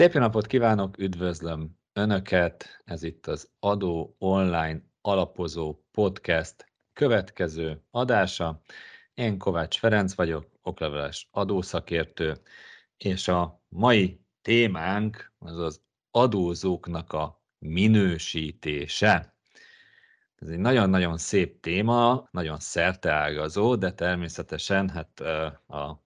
Szép napot kívánok, üdvözlöm Önöket! Ez itt az Adó Online Alapozó Podcast következő adása. Én Kovács Ferenc vagyok, okleveles adószakértő, és a mai témánk az az adózóknak a minősítése. Ez egy nagyon-nagyon szép téma, nagyon szerteágazó, de természetesen hát a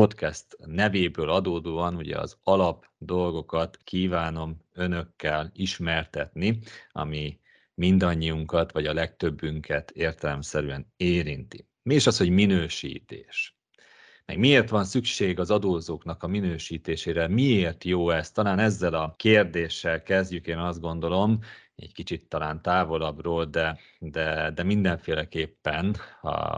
podcast nevéből adódóan ugye az alap dolgokat kívánom önökkel ismertetni, ami mindannyiunkat, vagy a legtöbbünket értelemszerűen érinti. Mi is az, hogy minősítés? Meg miért van szükség az adózóknak a minősítésére? Miért jó ez? Talán ezzel a kérdéssel kezdjük, én azt gondolom, egy kicsit talán távolabbról, de, de, de mindenféleképpen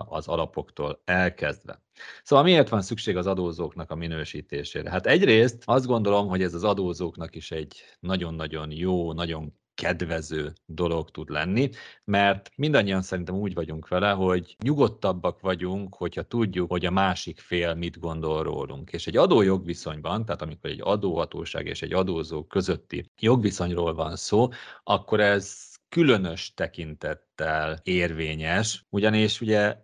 az alapoktól elkezdve. Szóval miért van szükség az adózóknak a minősítésére? Hát egyrészt azt gondolom, hogy ez az adózóknak is egy nagyon-nagyon jó, nagyon kedvező dolog tud lenni, mert mindannyian szerintem úgy vagyunk vele, hogy nyugodtabbak vagyunk, hogyha tudjuk, hogy a másik fél mit gondol rólunk. És egy adójogviszonyban, tehát amikor egy adóhatóság és egy adózó közötti jogviszonyról van szó, akkor ez különös tekintettel érvényes, ugyanis ugye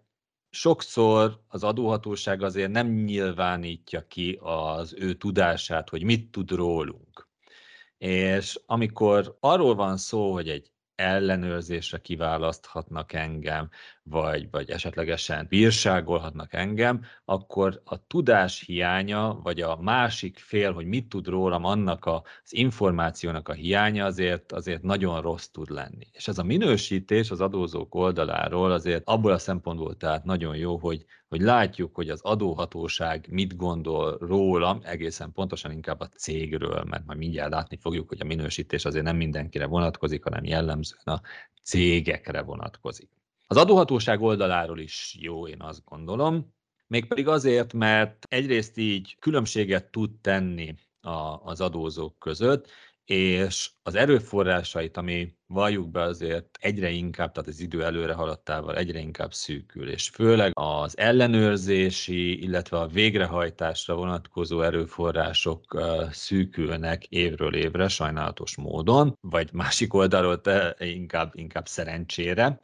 sokszor az adóhatóság azért nem nyilvánítja ki az ő tudását, hogy mit tud rólunk. És amikor arról van szó, hogy egy ellenőrzésre kiválaszthatnak engem, vagy, vagy esetlegesen bírságolhatnak engem, akkor a tudás hiánya, vagy a másik fél, hogy mit tud rólam, annak az információnak a hiánya azért, azért nagyon rossz tud lenni. És ez a minősítés az adózók oldaláról azért abból a szempontból tehát nagyon jó, hogy, hogy látjuk, hogy az adóhatóság mit gondol rólam, egészen pontosan inkább a cégről, mert majd mindjárt látni fogjuk, hogy a minősítés azért nem mindenkire vonatkozik, hanem jellemzően a cégekre vonatkozik. Az adóhatóság oldaláról is jó, én azt gondolom, mégpedig azért, mert egyrészt így különbséget tud tenni az adózók között, és az erőforrásait, ami valljuk be azért egyre inkább, tehát az idő előre haladtával egyre inkább szűkül, és főleg az ellenőrzési, illetve a végrehajtásra vonatkozó erőforrások szűkülnek évről évre sajnálatos módon, vagy másik oldalról te inkább, inkább szerencsére.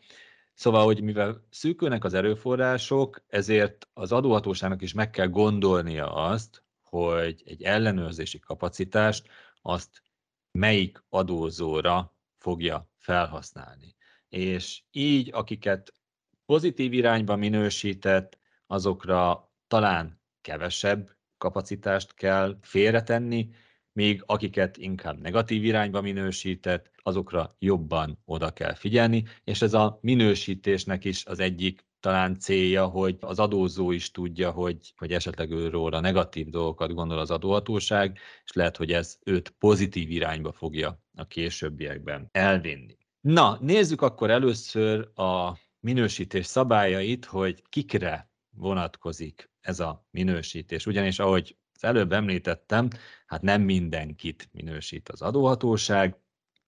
Szóval, hogy mivel szűkülnek az erőforrások, ezért az adóhatóságnak is meg kell gondolnia azt, hogy egy ellenőrzési kapacitást azt melyik adózóra fogja felhasználni. És így, akiket pozitív irányba minősített, azokra talán kevesebb kapacitást kell félretenni, míg akiket inkább negatív irányba minősített, azokra jobban oda kell figyelni, és ez a minősítésnek is az egyik talán célja, hogy az adózó is tudja, hogy, hogy esetleg a negatív dolgokat gondol az adóhatóság, és lehet, hogy ez őt pozitív irányba fogja a későbbiekben elvinni. Na, nézzük akkor először a minősítés szabályait, hogy kikre vonatkozik ez a minősítés. Ugyanis, ahogy az előbb említettem, hát nem mindenkit minősít az adóhatóság.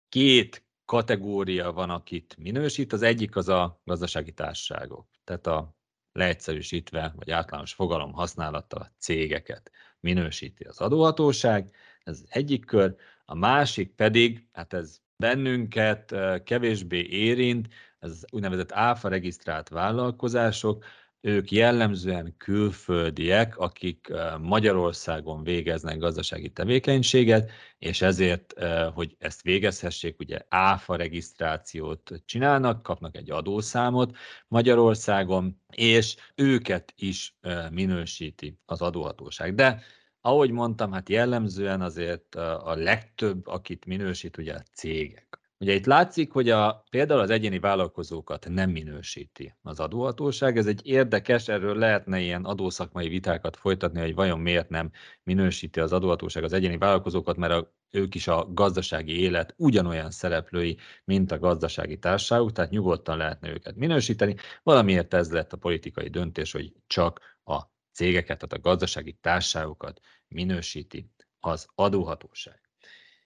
Két kategória van, akit minősít. Az egyik az a gazdasági társaságok, tehát a leegyszerűsítve, vagy általános fogalom használattal a cégeket minősíti az adóhatóság. Ez az egyik kör. A másik pedig, hát ez bennünket kevésbé érint, ez úgynevezett áfa regisztrált vállalkozások, ők jellemzően külföldiek, akik Magyarországon végeznek gazdasági tevékenységet, és ezért, hogy ezt végezhessék, ugye áfa regisztrációt csinálnak, kapnak egy adószámot Magyarországon, és őket is minősíti az adóhatóság. De ahogy mondtam, hát jellemzően azért a legtöbb, akit minősít, ugye a cégek. Ugye itt látszik, hogy a, például az egyéni vállalkozókat nem minősíti az adóhatóság. Ez egy érdekes, erről lehetne ilyen adószakmai vitákat folytatni, hogy vajon miért nem minősíti az adóhatóság az egyéni vállalkozókat, mert a, ők is a gazdasági élet ugyanolyan szereplői, mint a gazdasági társaságok, tehát nyugodtan lehetne őket minősíteni. Valamiért ez lett a politikai döntés, hogy csak a cégeket, tehát a gazdasági társaságokat minősíti az adóhatóság.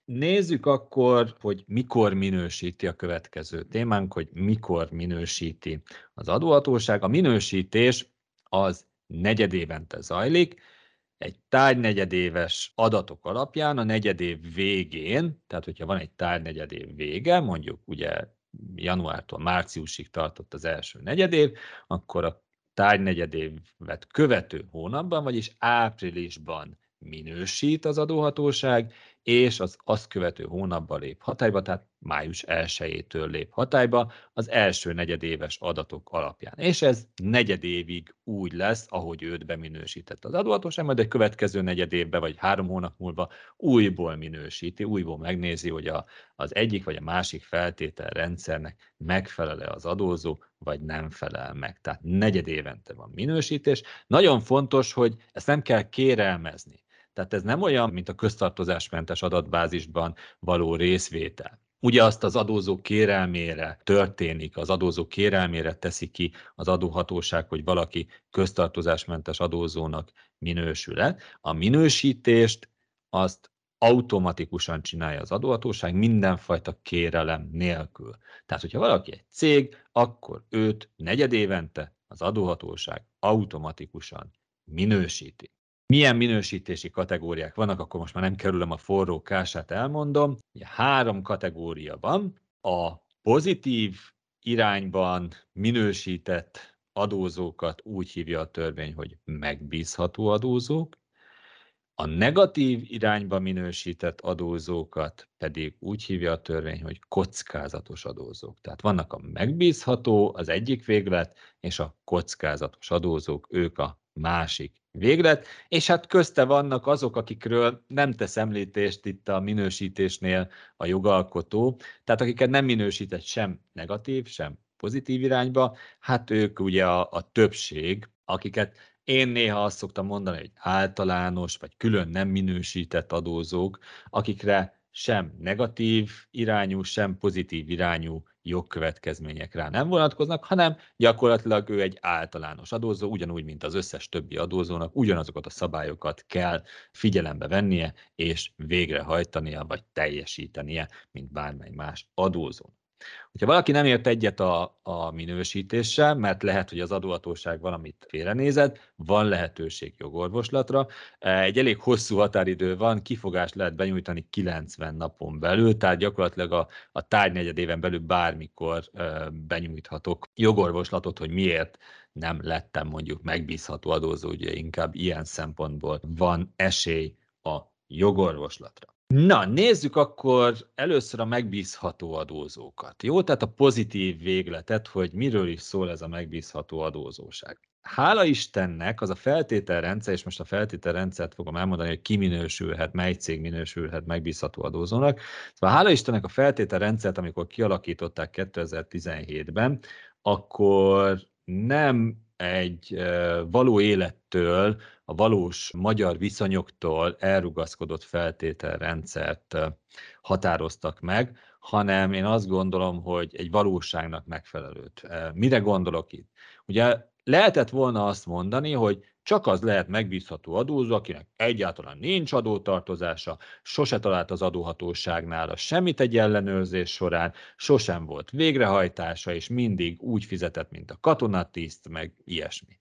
Nézzük akkor, hogy mikor minősíti a következő témánk, hogy mikor minősíti az adóhatóság. A minősítés az negyedévente zajlik, egy tárgynegyedéves adatok alapján a negyedév végén, tehát hogyha van egy tárgynegyedév vége, mondjuk ugye januártól márciusig tartott az első negyedév, akkor a tárgynegyedévet követő hónapban, vagyis áprilisban minősít az adóhatóság, és az azt követő hónapban lép hatályba, tehát május 1-től lép hatályba az első negyedéves adatok alapján. És ez negyedévig úgy lesz, ahogy őt beminősített az adóhatóság, majd egy következő negyedévben vagy három hónap múlva újból minősíti, újból megnézi, hogy a, az egyik vagy a másik feltételrendszernek megfelele az adózó, vagy nem felel meg. Tehát negyedévente van minősítés. Nagyon fontos, hogy ezt nem kell kérelmezni. Tehát ez nem olyan, mint a köztartozásmentes adatbázisban való részvétel. Ugye azt az adózó kérelmére történik, az adózó kérelmére teszi ki az adóhatóság, hogy valaki köztartozásmentes adózónak minősül-e. A minősítést azt automatikusan csinálja az adóhatóság mindenfajta kérelem nélkül. Tehát, hogyha valaki egy cég, akkor őt negyedévente az adóhatóság automatikusan minősíti. Milyen minősítési kategóriák vannak, akkor most már nem kerülöm a forró kását, elmondom. Három kategória van. A pozitív irányban minősített adózókat úgy hívja a törvény, hogy megbízható adózók, a negatív irányba minősített adózókat pedig úgy hívja a törvény, hogy kockázatos adózók. Tehát vannak a megbízható, az egyik véglet, és a kockázatos adózók, ők a másik véglet, és hát közte vannak azok, akikről nem tesz említést itt a minősítésnél a jogalkotó, tehát akiket nem minősített sem negatív, sem pozitív irányba, hát ők ugye a, a többség, akiket én néha azt szoktam mondani, hogy általános vagy külön nem minősített adózók, akikre sem negatív irányú, sem pozitív irányú jogkövetkezmények rá nem vonatkoznak, hanem gyakorlatilag ő egy általános adózó, ugyanúgy, mint az összes többi adózónak, ugyanazokat a szabályokat kell figyelembe vennie és végrehajtania, vagy teljesítenie, mint bármely más adózó. Hogyha valaki nem ért egyet a, a minősítéssel, mert lehet, hogy az adóhatóság valamit félrenézett, van lehetőség jogorvoslatra. Egy elég hosszú határidő van, kifogást lehet benyújtani 90 napon belül, tehát gyakorlatilag a, a tárgynegyedéven belül bármikor benyújthatok jogorvoslatot, hogy miért nem lettem mondjuk megbízható adózó, ugye inkább ilyen szempontból van esély a jogorvoslatra. Na, nézzük akkor először a megbízható adózókat. Jó, tehát a pozitív végletet, hogy miről is szól ez a megbízható adózóság. Hála Istennek az a feltételrendszer, és most a feltételrendszert fogom elmondani, hogy ki minősülhet, mely cég minősülhet megbízható adózónak. Szóval hála Istennek a feltételrendszert, amikor kialakították 2017-ben, akkor nem egy való élettől, a valós magyar viszonyoktól elrugaszkodott feltételrendszert határoztak meg, hanem én azt gondolom, hogy egy valóságnak megfelelőt. Mire gondolok itt? Ugye lehetett volna azt mondani, hogy csak az lehet megbízható adózó, akinek egyáltalán nincs adótartozása, sose talált az adóhatóságnál a semmit egy ellenőrzés során, sosem volt végrehajtása, és mindig úgy fizetett, mint a katonatiszt, meg ilyesmi.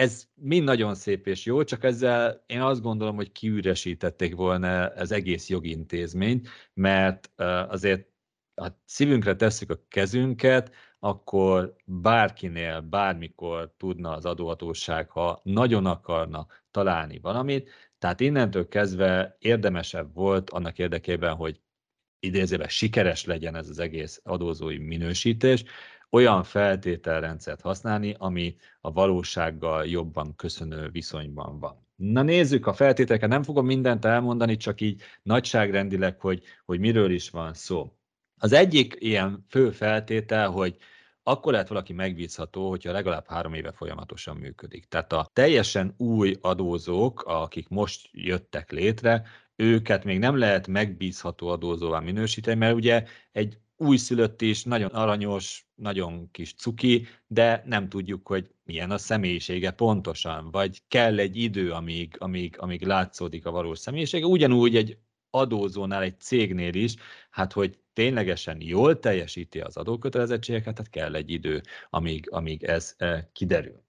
Ez mind nagyon szép és jó, csak ezzel én azt gondolom, hogy kiüresítették volna az egész jogintézményt, mert azért ha szívünkre tesszük a kezünket, akkor bárkinél, bármikor tudna az adóhatóság, ha nagyon akarna találni valamit. Tehát innentől kezdve érdemesebb volt annak érdekében, hogy idézőben sikeres legyen ez az egész adózói minősítés, olyan feltételrendszert használni, ami a valósággal jobban köszönő viszonyban van. Na nézzük a feltételeket, nem fogom mindent elmondani, csak így nagyságrendileg, hogy, hogy miről is van szó. Az egyik ilyen fő feltétel, hogy akkor lehet valaki megbízható, hogyha legalább három éve folyamatosan működik. Tehát a teljesen új adózók, akik most jöttek létre, őket még nem lehet megbízható adózóvá minősíteni, mert ugye egy újszülött is, nagyon aranyos, nagyon kis cuki, de nem tudjuk, hogy milyen a személyisége pontosan, vagy kell egy idő, amíg, amíg, amíg látszódik a valós személyisége. Ugyanúgy egy adózónál, egy cégnél is, hát hogy ténylegesen jól teljesíti az adókötelezettségeket, tehát kell egy idő, amíg, amíg ez eh, kiderül.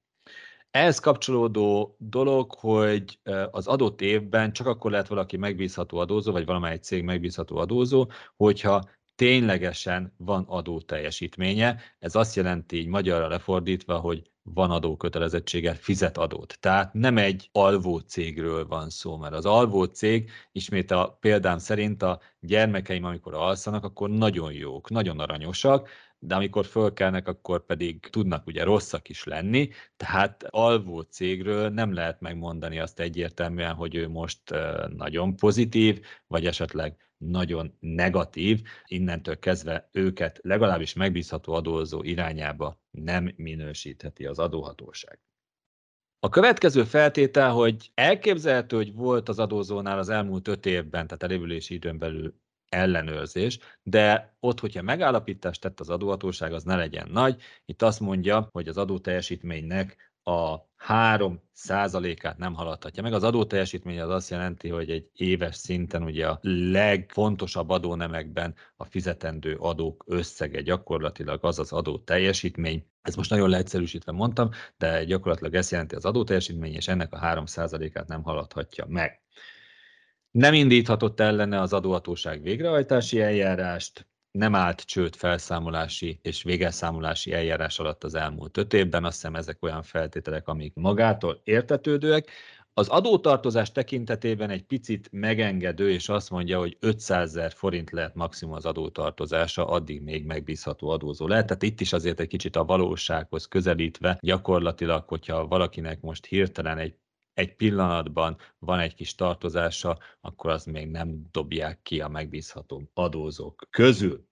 Ehhez kapcsolódó dolog, hogy az adott évben csak akkor lehet valaki megbízható adózó, vagy valamely cég megbízható adózó, hogyha ténylegesen van adó teljesítménye. Ez azt jelenti így magyarra lefordítva, hogy van adókötelezettsége, fizet adót. Tehát nem egy alvó cégről van szó, mert az alvó cég, ismét a példám szerint a gyermekeim, amikor alszanak, akkor nagyon jók, nagyon aranyosak, de amikor fölkelnek, akkor pedig tudnak ugye rosszak is lenni, tehát alvó cégről nem lehet megmondani azt egyértelműen, hogy ő most nagyon pozitív, vagy esetleg nagyon negatív, innentől kezdve őket legalábbis megbízható adózó irányába nem minősítheti az adóhatóság. A következő feltétel, hogy elképzelhető, hogy volt az adózónál az elmúlt öt évben, tehát elévülési időn belül ellenőrzés, de ott, hogyha megállapítást tett az adóhatóság, az ne legyen nagy. Itt azt mondja, hogy az adóteljesítménynek a 3 százalékát nem haladhatja meg. Az adóteljesítmény az azt jelenti, hogy egy éves szinten ugye a legfontosabb adónemekben a fizetendő adók összege gyakorlatilag az az adó teljesítmény. Ez most nagyon leegyszerűsítve mondtam, de gyakorlatilag ezt jelenti az adóteljesítmény, és ennek a 3 százalékát nem haladhatja meg. Nem indíthatott ellene az adóhatóság végrehajtási eljárást, nem állt csőd felszámolási és végelszámolási eljárás alatt az elmúlt öt évben. Azt hiszem ezek olyan feltételek, amik magától értetődőek. Az adótartozás tekintetében egy picit megengedő, és azt mondja, hogy 500 ezer forint lehet maximum az adótartozása, addig még megbízható adózó lehet. Tehát itt is azért egy kicsit a valósághoz közelítve, gyakorlatilag, hogyha valakinek most hirtelen egy egy pillanatban van egy kis tartozása, akkor az még nem dobják ki a megbízható adózók közül.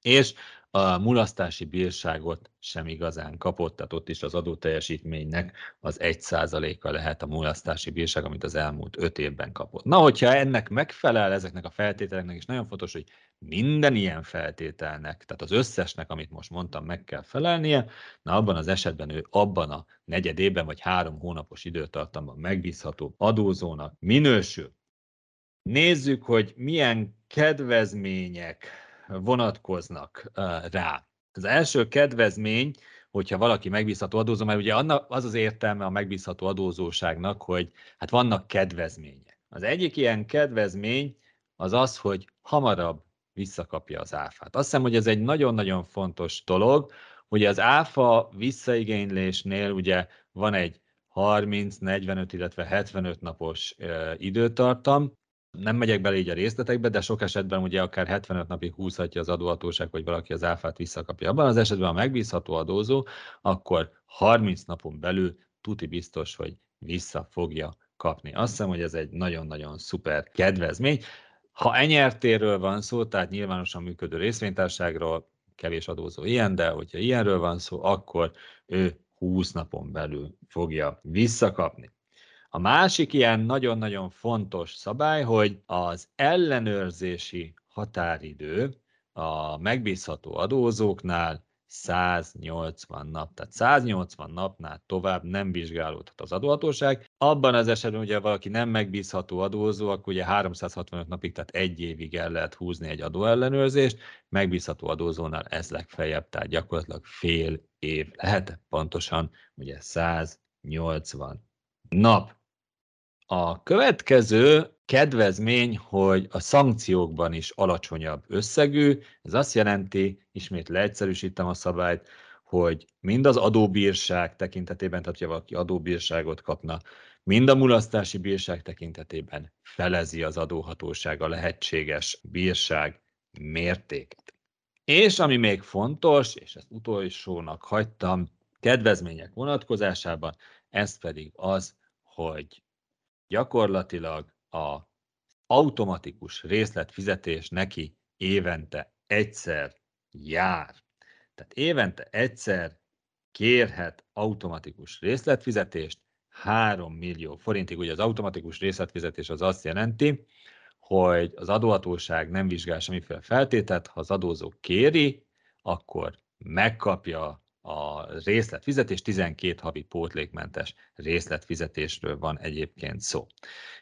És a mulasztási bírságot sem igazán kapott, tehát ott is az adóteljesítménynek az 1%-a lehet a mulasztási bírság, amit az elmúlt 5 évben kapott. Na, hogyha ennek megfelel ezeknek a feltételeknek, és nagyon fontos, hogy minden ilyen feltételnek, tehát az összesnek, amit most mondtam, meg kell felelnie, na abban az esetben ő abban a negyedében vagy három hónapos időtartamban megbízható adózónak minősül. Nézzük, hogy milyen kedvezmények vonatkoznak rá. Az első kedvezmény, hogyha valaki megbízható adózó, mert ugye az az értelme a megbízható adózóságnak, hogy hát vannak kedvezmények. Az egyik ilyen kedvezmény az az, hogy hamarabb visszakapja az áfát. Azt hiszem, hogy ez egy nagyon-nagyon fontos dolog, Ugye az áfa visszaigénylésnél ugye van egy 30, 45, illetve 75 napos időtartam, nem megyek bele így a részletekbe, de sok esetben ugye akár 75 napig húzhatja az adóhatóság, hogy valaki az áfát visszakapja. Abban az esetben, a megbízható adózó, akkor 30 napon belül tuti biztos, hogy vissza fogja kapni. Azt hiszem, hogy ez egy nagyon-nagyon szuper kedvezmény. Ha enyertéről van szó, tehát nyilvánosan működő részvénytárságról, kevés adózó ilyen, de hogyha ilyenről van szó, akkor ő 20 napon belül fogja visszakapni. A másik ilyen nagyon-nagyon fontos szabály, hogy az ellenőrzési határidő a megbízható adózóknál 180 nap. Tehát 180 napnál tovább nem vizsgálódhat az adóhatóság. Abban az esetben, ugye valaki nem megbízható adózó, akkor ugye 365 napig, tehát egy évig el lehet húzni egy adóellenőrzést. Megbízható adózónál ez legfeljebb, tehát gyakorlatilag fél év lehet, pontosan ugye 180 nap. A következő kedvezmény, hogy a szankciókban is alacsonyabb összegű. Ez azt jelenti, ismét leegyszerűsítem a szabályt, hogy mind az adóbírság tekintetében, tehát ha valaki adóbírságot kapna, mind a mulasztási bírság tekintetében felezi az adóhatóság a lehetséges bírság mértéket. És ami még fontos, és ezt utolsónak hagytam, kedvezmények vonatkozásában, ez pedig az, hogy gyakorlatilag a automatikus részletfizetés neki évente egyszer jár. Tehát évente egyszer kérhet automatikus részletfizetést 3 millió forintig. Ugye az automatikus részletfizetés az azt jelenti, hogy az adóhatóság nem vizsgál semmiféle feltételt, ha az adózó kéri, akkor megkapja a részletfizetés, 12 havi pótlékmentes részletfizetésről van egyébként szó.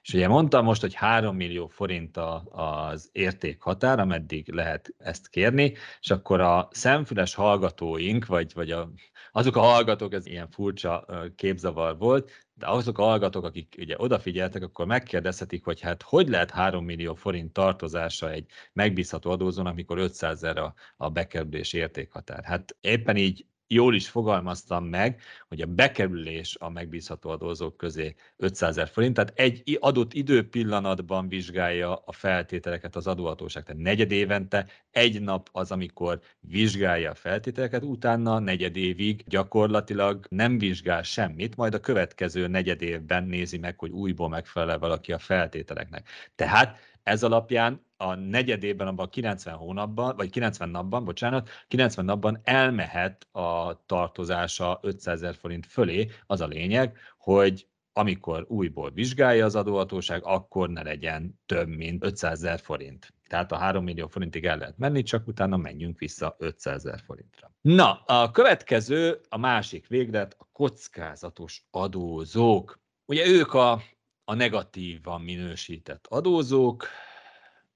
És ugye mondtam most, hogy 3 millió forint az értékhatár, ameddig lehet ezt kérni, és akkor a szemfüles hallgatóink, vagy, vagy a azok a hallgatók, ez ilyen furcsa képzavar volt, de azok a hallgatók, akik ugye odafigyeltek, akkor megkérdezhetik, hogy hát hogy lehet 3 millió forint tartozása egy megbízható adózónak, mikor 500 ezer a, a bekerülés értékhatár. Hát éppen így jól is fogalmaztam meg, hogy a bekerülés a megbízható adózók közé 500 ezer forint, tehát egy adott időpillanatban vizsgálja a feltételeket az adóhatóság, tehát negyed évente, egy nap az, amikor vizsgálja a feltételeket, utána negyed évig gyakorlatilag nem vizsgál semmit, majd a következő negyed évben nézi meg, hogy újból megfelel valaki a feltételeknek. Tehát ez alapján a negyedében, abban a 90 hónapban, vagy 90 napban, bocsánat, 90 napban elmehet a tartozása 500 ezer forint fölé. Az a lényeg, hogy amikor újból vizsgálja az adóhatóság, akkor ne legyen több, mint 500 ezer forint. Tehát a 3 millió forintig el lehet menni, csak utána menjünk vissza 500 ezer forintra. Na, a következő, a másik véglet, a kockázatos adózók. Ugye ők a, a negatívan minősített adózók,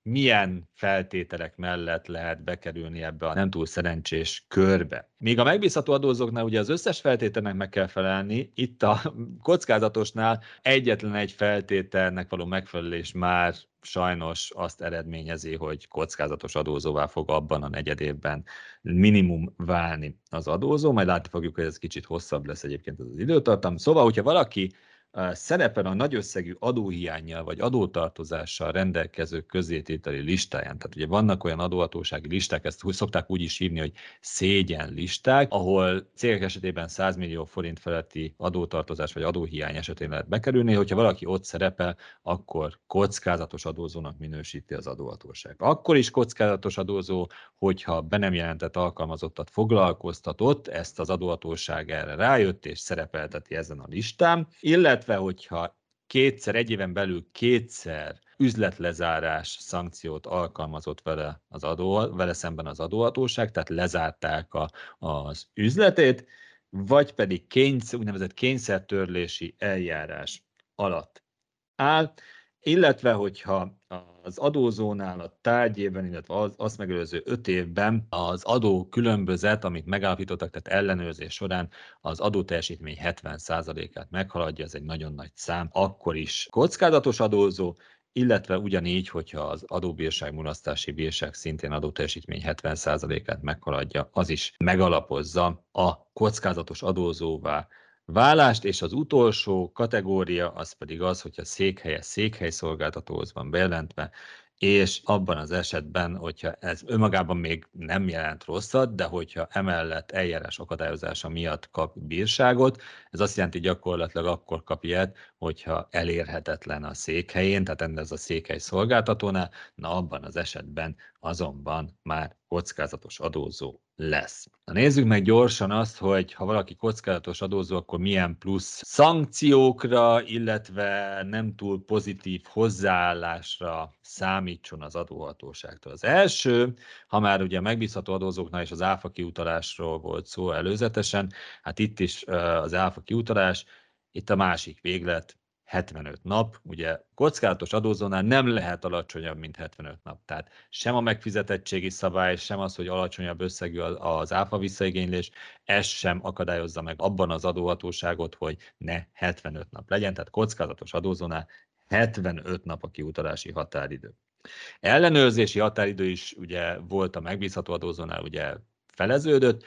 milyen feltételek mellett lehet bekerülni ebbe a nem túl szerencsés körbe. Míg a megbízható adózóknál ugye az összes feltételnek meg kell felelni, itt a kockázatosnál egyetlen egy feltételnek való megfelelés már sajnos azt eredményezi, hogy kockázatos adózóvá fog abban a negyed évben minimum válni az adózó, majd látni fogjuk, hogy ez kicsit hosszabb lesz egyébként az időtartam. Szóval, hogyha valaki szerepel a nagy összegű adóhiányjal vagy adótartozással rendelkező közétételi listáján. Tehát ugye vannak olyan adóhatósági listák, ezt szokták úgy is hívni, hogy szégyen listák, ahol cégek esetében 100 millió forint feletti adótartozás vagy adóhiány esetén lehet bekerülni, hogyha valaki ott szerepel, akkor kockázatos adózónak minősíti az adóhatóság. Akkor is kockázatos adózó, hogyha be nem jelentett alkalmazottat foglalkoztatott, ezt az adóhatóság erre rájött és szerepelteti ezen a listán, illetve illetve hogyha kétszer, egy éven belül kétszer üzletlezárás szankciót alkalmazott vele, az adó, vele szemben az adóhatóság, tehát lezárták a, az üzletét, vagy pedig kényszer, úgynevezett kényszertörlési eljárás alatt áll, illetve hogyha az adózónál a tárgyében, illetve az, azt megelőző öt évben az adó különbözet, amit megállapítottak, tehát ellenőrzés során az adóteljesítmény 70%-át meghaladja, ez egy nagyon nagy szám, akkor is kockázatos adózó, illetve ugyanígy, hogyha az adóbírság, mulasztási bírság szintén adóteljesítmény 70%-át meghaladja, az is megalapozza a kockázatos adózóvá válást, és az utolsó kategória az pedig az, hogyha székhelye székhelyszolgáltatóhoz van bejelentve, és abban az esetben, hogyha ez önmagában még nem jelent rosszat, de hogyha emellett eljárás akadályozása miatt kap bírságot, ez azt jelenti gyakorlatilag akkor kap ilyet, hogyha elérhetetlen a székhelyén, tehát ez a székhely szolgáltatónál, na abban az esetben azonban már kockázatos adózó lesz. Na nézzük meg gyorsan azt, hogy ha valaki kockázatos adózó, akkor milyen plusz szankciókra, illetve nem túl pozitív hozzáállásra számítson az adóhatóságtól. Az első, ha már ugye megbízható adózóknál is az áfa kiutalásról volt szó előzetesen, hát itt is az áfa kiutalás, itt a másik véglet, 75 nap, ugye kockázatos adózónál nem lehet alacsonyabb, mint 75 nap. Tehát sem a megfizetettségi szabály, sem az, hogy alacsonyabb összegű az áfa visszaigénylés, ez sem akadályozza meg abban az adóhatóságot, hogy ne 75 nap legyen, tehát kockázatos adózónál 75 nap a kiutalási határidő. Ellenőrzési határidő is ugye volt a megbízható adózónál, ugye feleződött,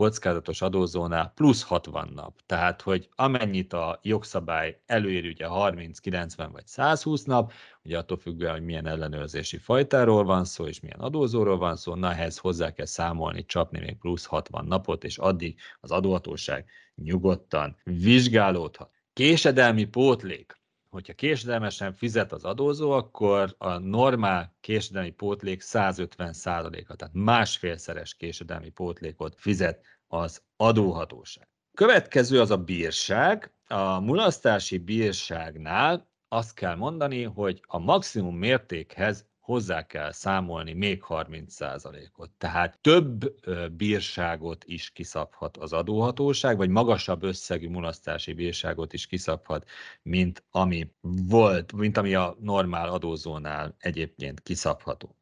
kockázatos adózónál plusz 60 nap. Tehát, hogy amennyit a jogszabály előír, ugye 30, 90 vagy 120 nap, ugye attól függően, hogy milyen ellenőrzési fajtáról van szó, és milyen adózóról van szó, na ehhez hozzá kell számolni, csapni még plusz 60 napot, és addig az adóhatóság nyugodtan vizsgálódhat. Késedelmi pótlék hogyha késedelmesen fizet az adózó, akkor a normál késedelmi pótlék 150 a tehát másfélszeres késedelmi pótlékot fizet az adóhatóság. Következő az a bírság. A mulasztási bírságnál azt kell mondani, hogy a maximum mértékhez hozzá kell számolni még 30%-ot. Tehát több bírságot is kiszabhat az adóhatóság, vagy magasabb összegű mulasztási bírságot is kiszabhat, mint ami volt, mint ami a normál adózónál egyébként kiszabható.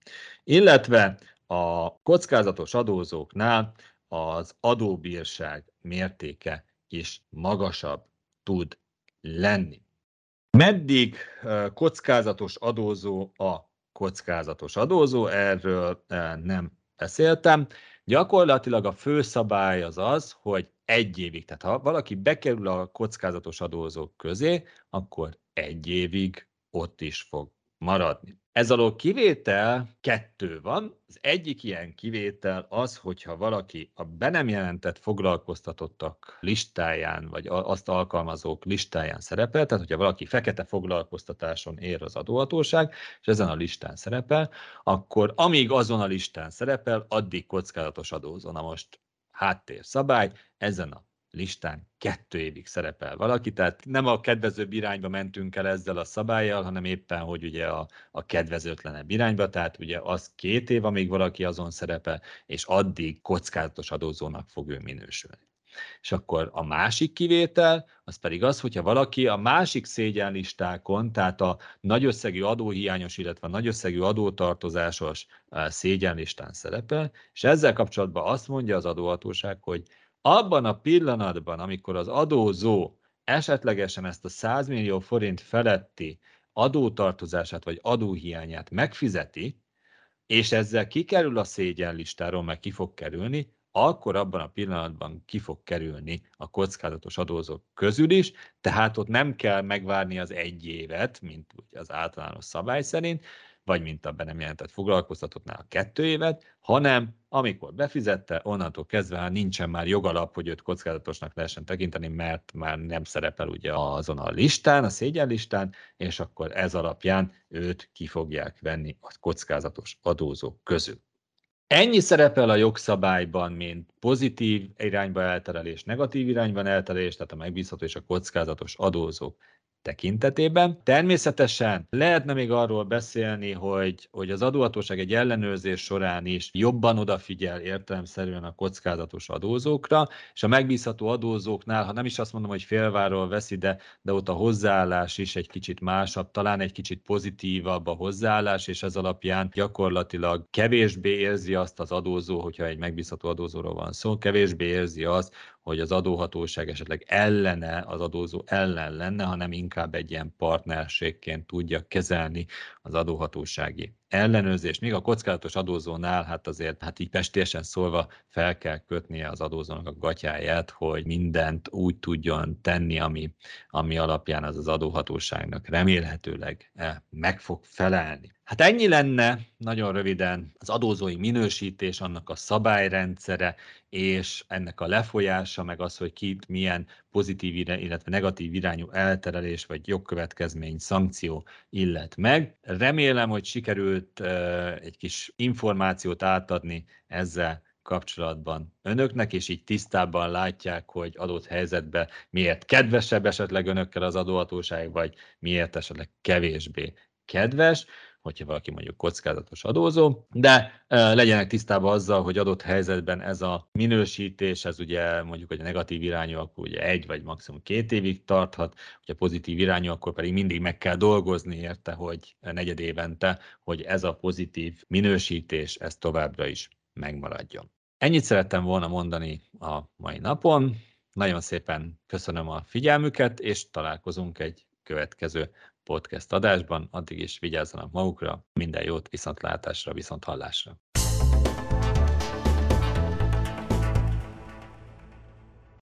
Illetve a kockázatos adózóknál az adóbírság mértéke is magasabb tud lenni. Meddig kockázatos adózó a kockázatos adózó, erről nem beszéltem. Gyakorlatilag a fő szabály az az, hogy egy évig, tehát ha valaki bekerül a kockázatos adózók közé, akkor egy évig ott is fog maradni. Ez alól kivétel kettő van. Az egyik ilyen kivétel az, hogyha valaki a be nem jelentett foglalkoztatottak listáján, vagy azt alkalmazók listáján szerepel, tehát hogyha valaki fekete foglalkoztatáson ér az adóhatóság, és ezen a listán szerepel, akkor amíg azon a listán szerepel, addig kockázatos adózó. Na most háttér szabály, ezen a listán kettő évig szerepel valaki, tehát nem a kedvezőbb irányba mentünk el ezzel a szabályjal, hanem éppen, hogy ugye a, a kedvezőtlenebb irányba, tehát ugye az két év, amíg valaki azon szerepel, és addig kockázatos adózónak fog ő minősülni. És akkor a másik kivétel, az pedig az, hogyha valaki a másik szégyenlistákon, tehát a nagy összegű adóhiányos, illetve a nagy összegű adótartozásos eh, szégyenlistán szerepel, és ezzel kapcsolatban azt mondja az adóhatóság, hogy abban a pillanatban, amikor az adózó esetlegesen ezt a 100 millió forint feletti adótartozását vagy adóhiányát megfizeti, és ezzel kikerül a szégyenlistáról, meg ki fog kerülni, akkor abban a pillanatban ki fog kerülni a kockázatos adózók közül is, tehát ott nem kell megvárni az egy évet, mint az általános szabály szerint, vagy mint a be nem jelentett foglalkoztatottnál a kettő évet, hanem amikor befizette, onnantól kezdve nincsen már jogalap, hogy őt kockázatosnak lehessen tekinteni, mert már nem szerepel ugye azon a listán, a szégyenlistán, és akkor ez alapján őt ki fogják venni a kockázatos adózók közül. Ennyi szerepel a jogszabályban, mint pozitív irányba elterelés, negatív irányban elterelés, tehát a megbízható és a kockázatos adózók tekintetében. Természetesen lehetne még arról beszélni, hogy, hogy az adóhatóság egy ellenőrzés során is jobban odafigyel értelemszerűen a kockázatos adózókra, és a megbízható adózóknál, ha nem is azt mondom, hogy félváról veszi, de, de ott a hozzáállás is egy kicsit másabb, talán egy kicsit pozitívabb a hozzáállás, és ez alapján gyakorlatilag kevésbé érzi azt az adózó, hogyha egy megbízható adózóról van szó, kevésbé érzi azt, hogy az adóhatóság esetleg ellene, az adózó ellen lenne, hanem inkább egy ilyen partnerségként tudja kezelni az adóhatósági ellenőrzést. Míg a kockázatos adózónál, hát azért, hát így pestésen szólva fel kell kötnie az adózónak a gatyáját, hogy mindent úgy tudjon tenni, ami, ami alapján az az adóhatóságnak remélhetőleg eh, meg fog felelni. Hát ennyi lenne nagyon röviden az adózói minősítés, annak a szabályrendszere, és ennek a lefolyása, meg az, hogy kit milyen pozitív, illetve negatív irányú elterelés vagy jogkövetkezmény, szankció illet meg. Remélem, hogy sikerült egy kis információt átadni ezzel kapcsolatban önöknek, és így tisztában látják, hogy adott helyzetben miért kedvesebb esetleg önökkel az adóhatóság, vagy miért esetleg kevésbé kedves hogyha valaki mondjuk kockázatos adózó, de legyenek tisztában azzal, hogy adott helyzetben ez a minősítés, ez ugye mondjuk, hogy a negatív irányú, akkor ugye egy vagy maximum két évig tarthat, hogyha pozitív irányú, akkor pedig mindig meg kell dolgozni érte, hogy negyed évente, hogy ez a pozitív minősítés, ez továbbra is megmaradjon. Ennyit szerettem volna mondani a mai napon. Nagyon szépen köszönöm a figyelmüket, és találkozunk egy következő podcast adásban. Addig is vigyázzanak magukra, minden jót, viszontlátásra, viszont hallásra.